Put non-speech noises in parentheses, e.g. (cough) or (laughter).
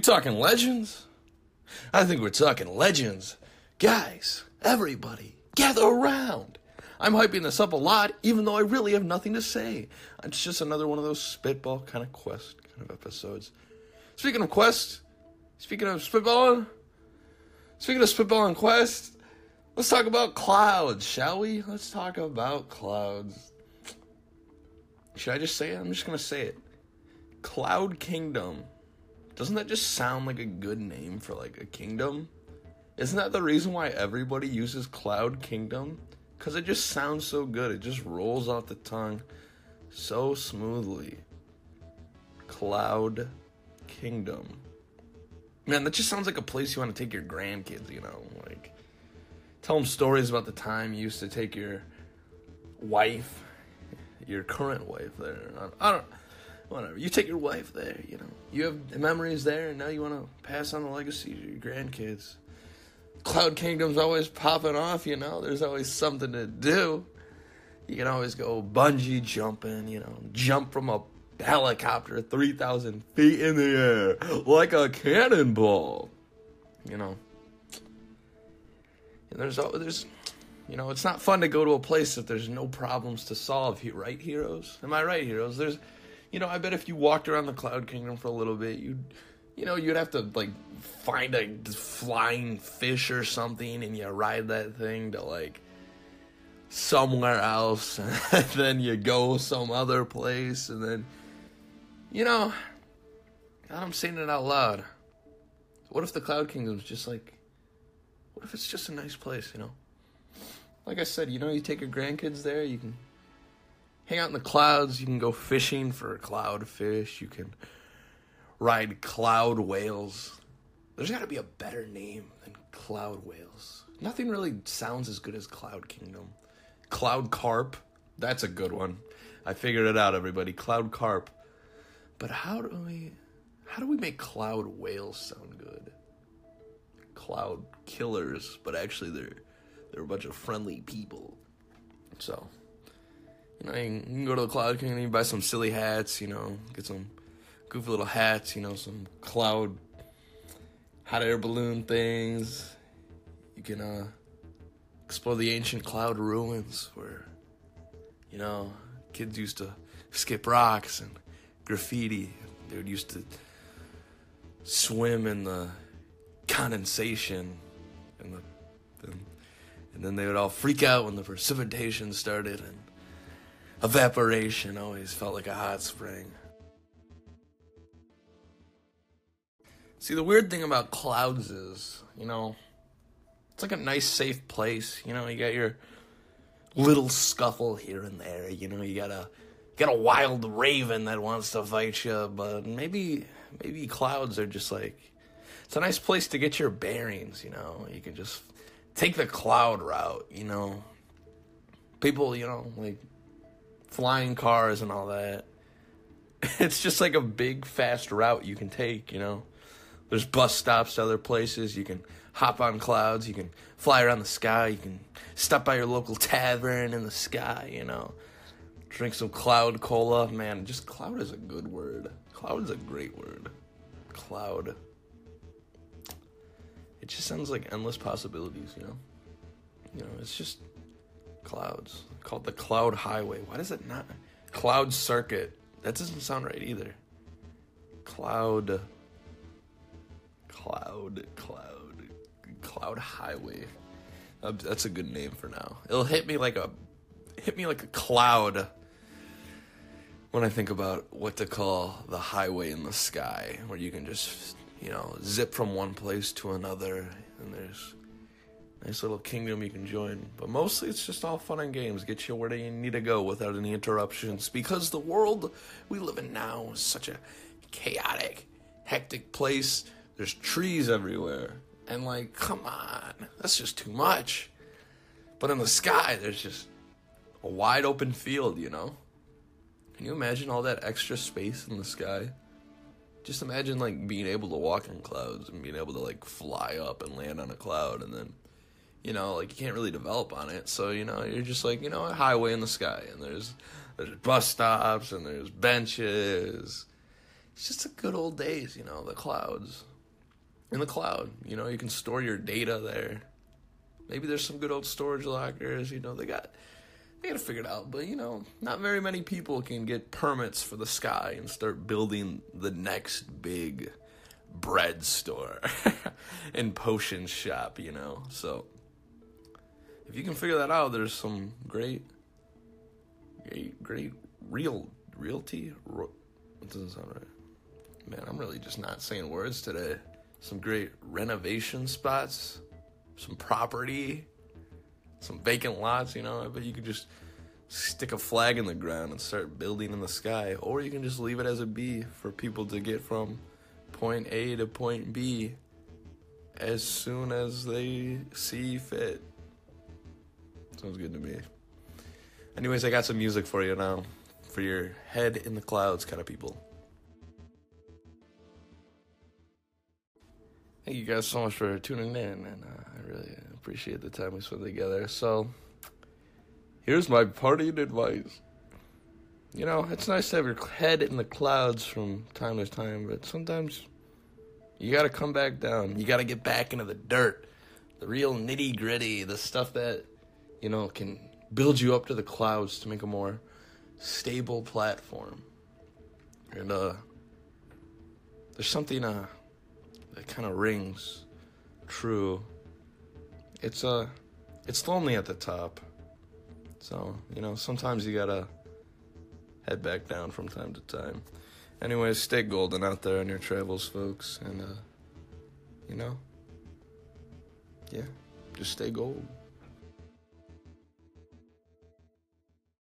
Talking legends? I think we're talking legends. Guys, everybody, gather around. I'm hyping this up a lot, even though I really have nothing to say. It's just another one of those spitball kind of quest kind of episodes. Speaking of quest, speaking of spitballing, speaking of spitballing quest, let's talk about clouds, shall we? Let's talk about clouds. Should I just say it? I'm just gonna say it. Cloud Kingdom. Doesn't that just sound like a good name for like a kingdom? Isn't that the reason why everybody uses Cloud Kingdom? Because it just sounds so good. It just rolls off the tongue so smoothly. Cloud Kingdom. Man, that just sounds like a place you want to take your grandkids, you know? Like, tell them stories about the time you used to take your wife, your current wife there. I don't, whatever. You take your wife there, you know. You have memories there, and now you want to pass on the legacy to your grandkids. Cloud Kingdom's always popping off, you know. There's always something to do. You can always go bungee jumping, you know, jump from a helicopter 3,000 feet in the air like a cannonball, you know. And there's, there's, you know, it's not fun to go to a place if there's no problems to solve, right, heroes? Am I right, heroes? There's, you know, I bet if you walked around the Cloud Kingdom for a little bit, you'd you know, you'd have to like find a flying fish or something and you ride that thing to like somewhere else (laughs) and then you go some other place and then you know I'm saying it out loud. What if the Cloud Kingdom's just like what if it's just a nice place, you know? Like I said, you know, you take your grandkids there, you can hang out in the clouds, you can go fishing for cloud fish, you can ride cloud whales. There's got to be a better name than cloud whales. Nothing really sounds as good as Cloud Kingdom. Cloud Carp, that's a good one. I figured it out, everybody. Cloud Carp. But how do we how do we make cloud whales sound good? Cloud killers, but actually they're they're a bunch of friendly people. So, you know, you can go to the Cloud Kingdom, you buy some silly hats, you know, get some goofy little hats, you know, some cloud hot air balloon things. You can uh, explore the ancient cloud ruins where, you know, kids used to skip rocks and graffiti. They would used to swim in the condensation and the, the and then they would all freak out when the precipitation started and evaporation always felt like a hot spring. See, the weird thing about clouds is, you know, it's like a nice, safe place. You know, you got your little scuffle here and there. You know, you got a got a wild raven that wants to fight you, but maybe maybe clouds are just like it's a nice place to get your bearings. You know, you can just take the cloud route. You know, people, you know, like flying cars and all that. (laughs) It's just like a big, fast route you can take. You know there's bus stops to other places. You can hop on clouds. You can fly around the sky. You can stop by your local tavern in the sky, you know. Drink some cloud cola. Man, just cloud is a good word. Cloud is a great word. Cloud. It just sounds like endless possibilities, you know? You know, it's just clouds. Called the Cloud Highway. Why does it not? Cloud Circuit. That doesn't sound right either. Cloud Cloud, Cloud, Cloud Highway. Uh, that's a good name for now. It'll hit me like a hit me like a cloud when I think about what to call the highway in the sky, where you can just you know zip from one place to another, and there's nice little kingdom you can join. But mostly it's just all fun and games, get you where you need to go without any interruptions, because the world we live in now is such a chaotic, hectic place there's trees everywhere. And like, come on, that's just too much. But in the sky, there's just a wide open field, you know? Can you imagine all that extra space in the sky? Just imagine like being able to walk in clouds and being able to like fly up and land on a cloud and then you know, like you can't really develop on it. So, you know, you're just like, you know, a highway in the sky and there's there's bus stops and there's benches. It's just the good old days, you know, the clouds in the cloud. You know, you can store your data there. Maybe there's some good old storage lockers. You know, they got they got to figure it out. But you know, not very many people can get permits for the sky and start building the next big bread store (laughs) and potion shop. You know, so if you can figure that out, there's some great, great, great real realty. It doesn't sound right. Man, I'm really just not saying words today. Some great renovation spots, some property, some vacant lots, you know. I bet you could just stick a flag in the ground and start building in the sky. Or you can just leave it as a B for people to get from point A to point B as soon as they see fit. Sounds good to me. Anyways, I got some music for you now. For your head in the clouds kind of people. Thank you guys so much for tuning in, and uh, I really appreciate the time we spent together. So, here's my parting advice. You know, it's nice to have your head in the clouds from time to time, but sometimes you gotta come back down. You gotta get back into the dirt, the real nitty gritty, the stuff that, you know, can build you up to the clouds to make a more stable platform. And, uh, there's something, uh, that kind of rings true. It's uh it's lonely at the top. So, you know, sometimes you gotta head back down from time to time. Anyways, stay golden out there on your travels, folks, and uh you know, yeah, just stay gold.